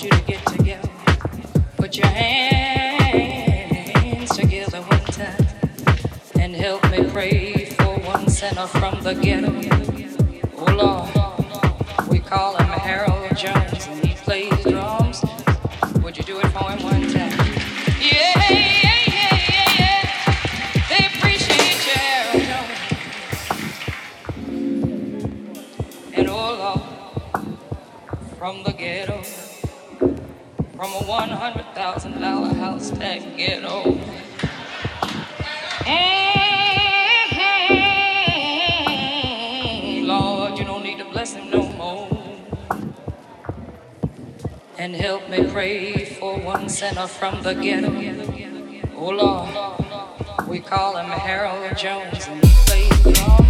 to get together. Put your hands together one time and help me pray for one sinner from the ghetto. Oh Lord, we call him Harold Jones and he plays drums. Would you do it for him one time? Yeah, yeah, yeah, yeah, from a one hundred thousand dollar house that ghetto. Mhm. Lord, you don't need to bless him no more. And help me pray for one sinner from the ghetto. Oh Lord, we call him Harold Jones and he plays.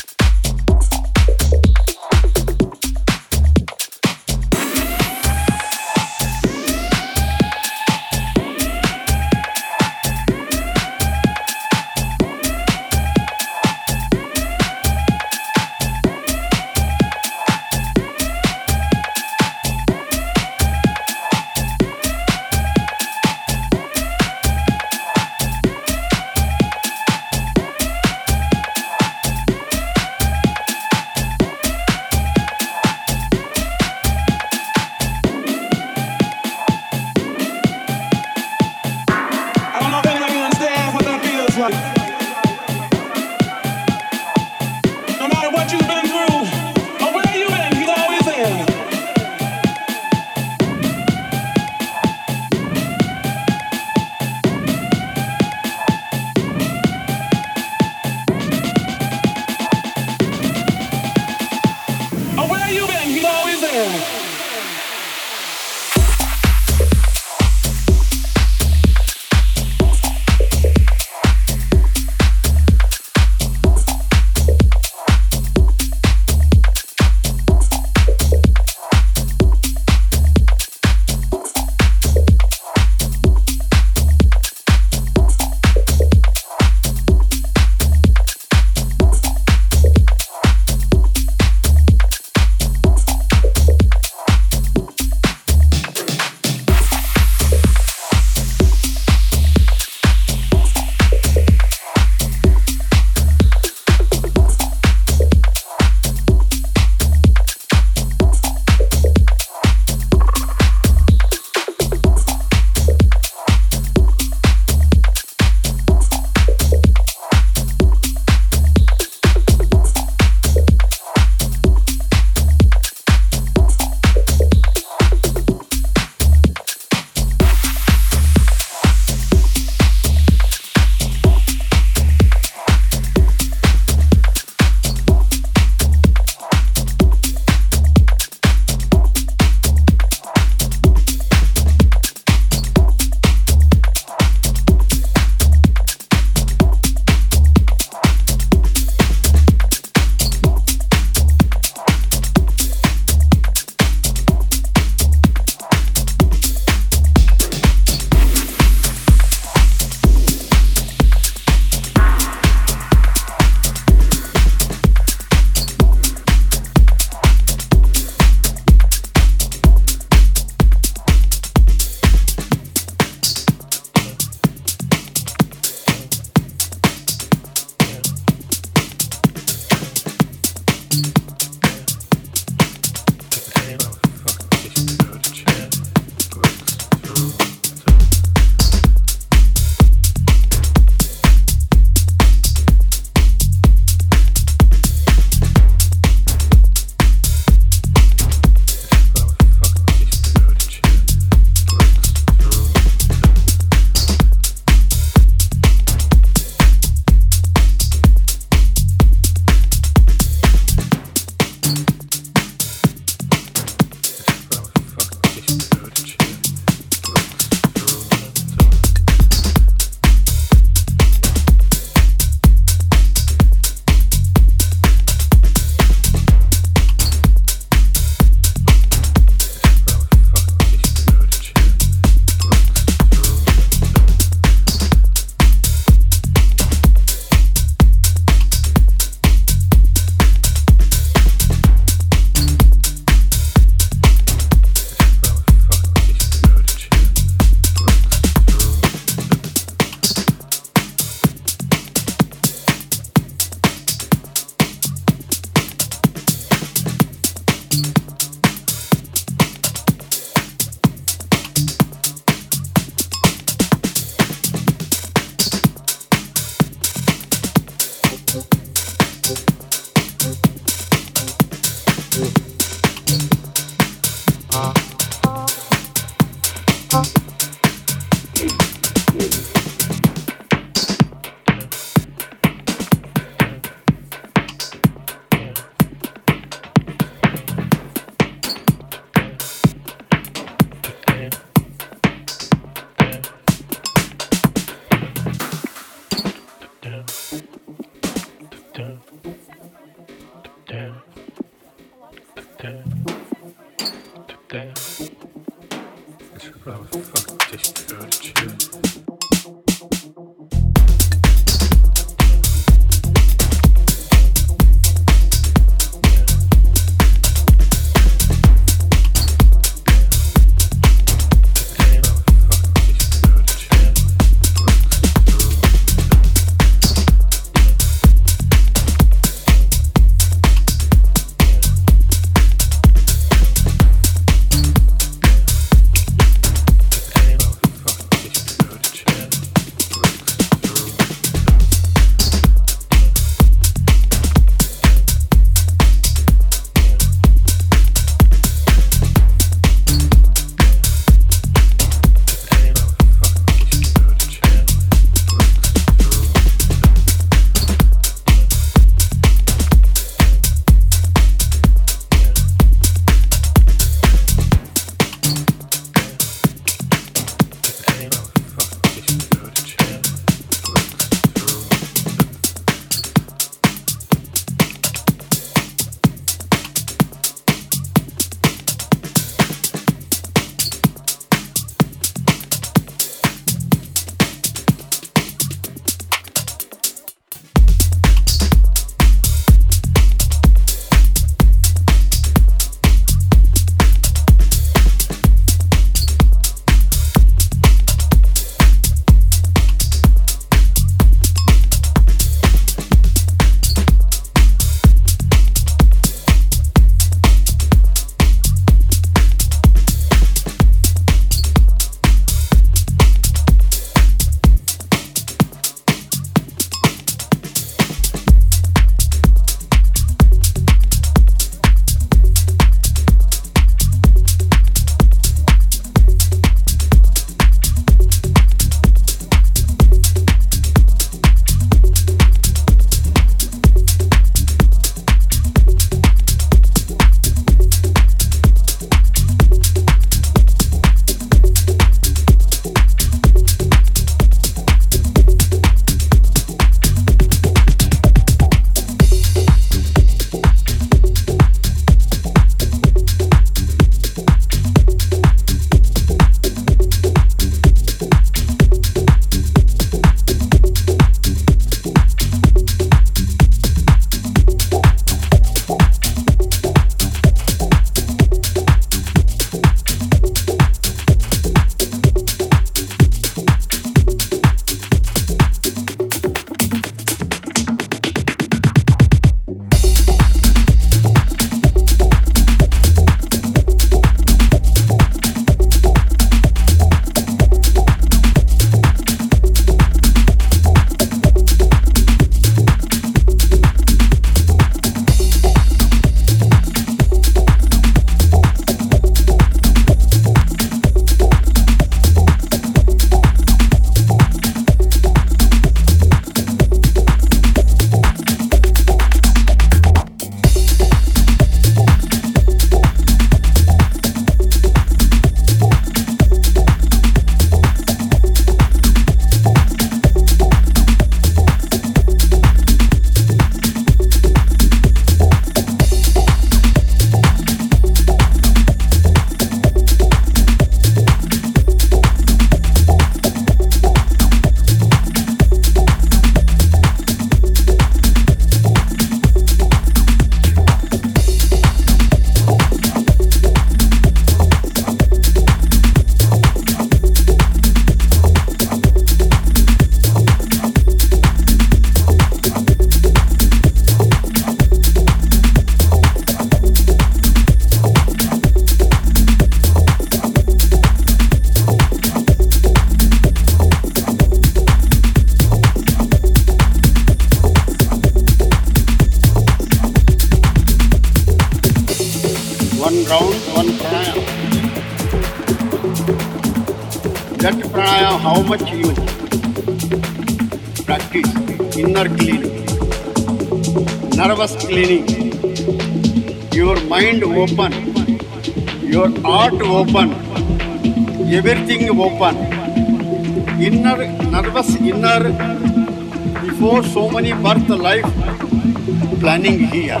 Birth life planning here.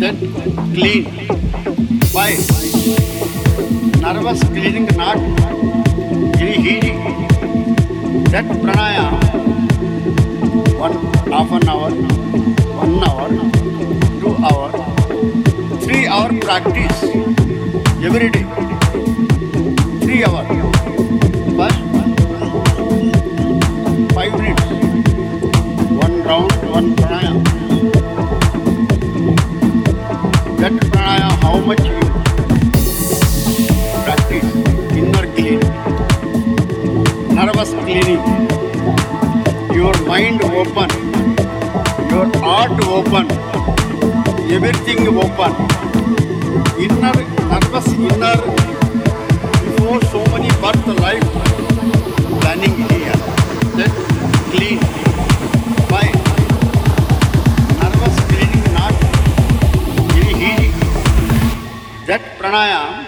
Then clean. Five. Nervous cleaning not Girihiri. That pranayama. One half an hour, one hour, two hour, three hour practice every day. Three hour. Cleaning, your mind open, your heart open, everything open. Inner, nervous inner, before so many birth life planning here. That clean. That pranayama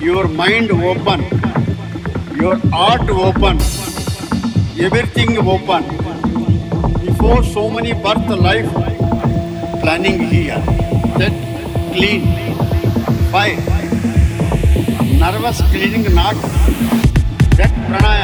your mind open, your heart open, everything open. Before so many birth life planning here. That clean. Five. Nervous cleaning not that.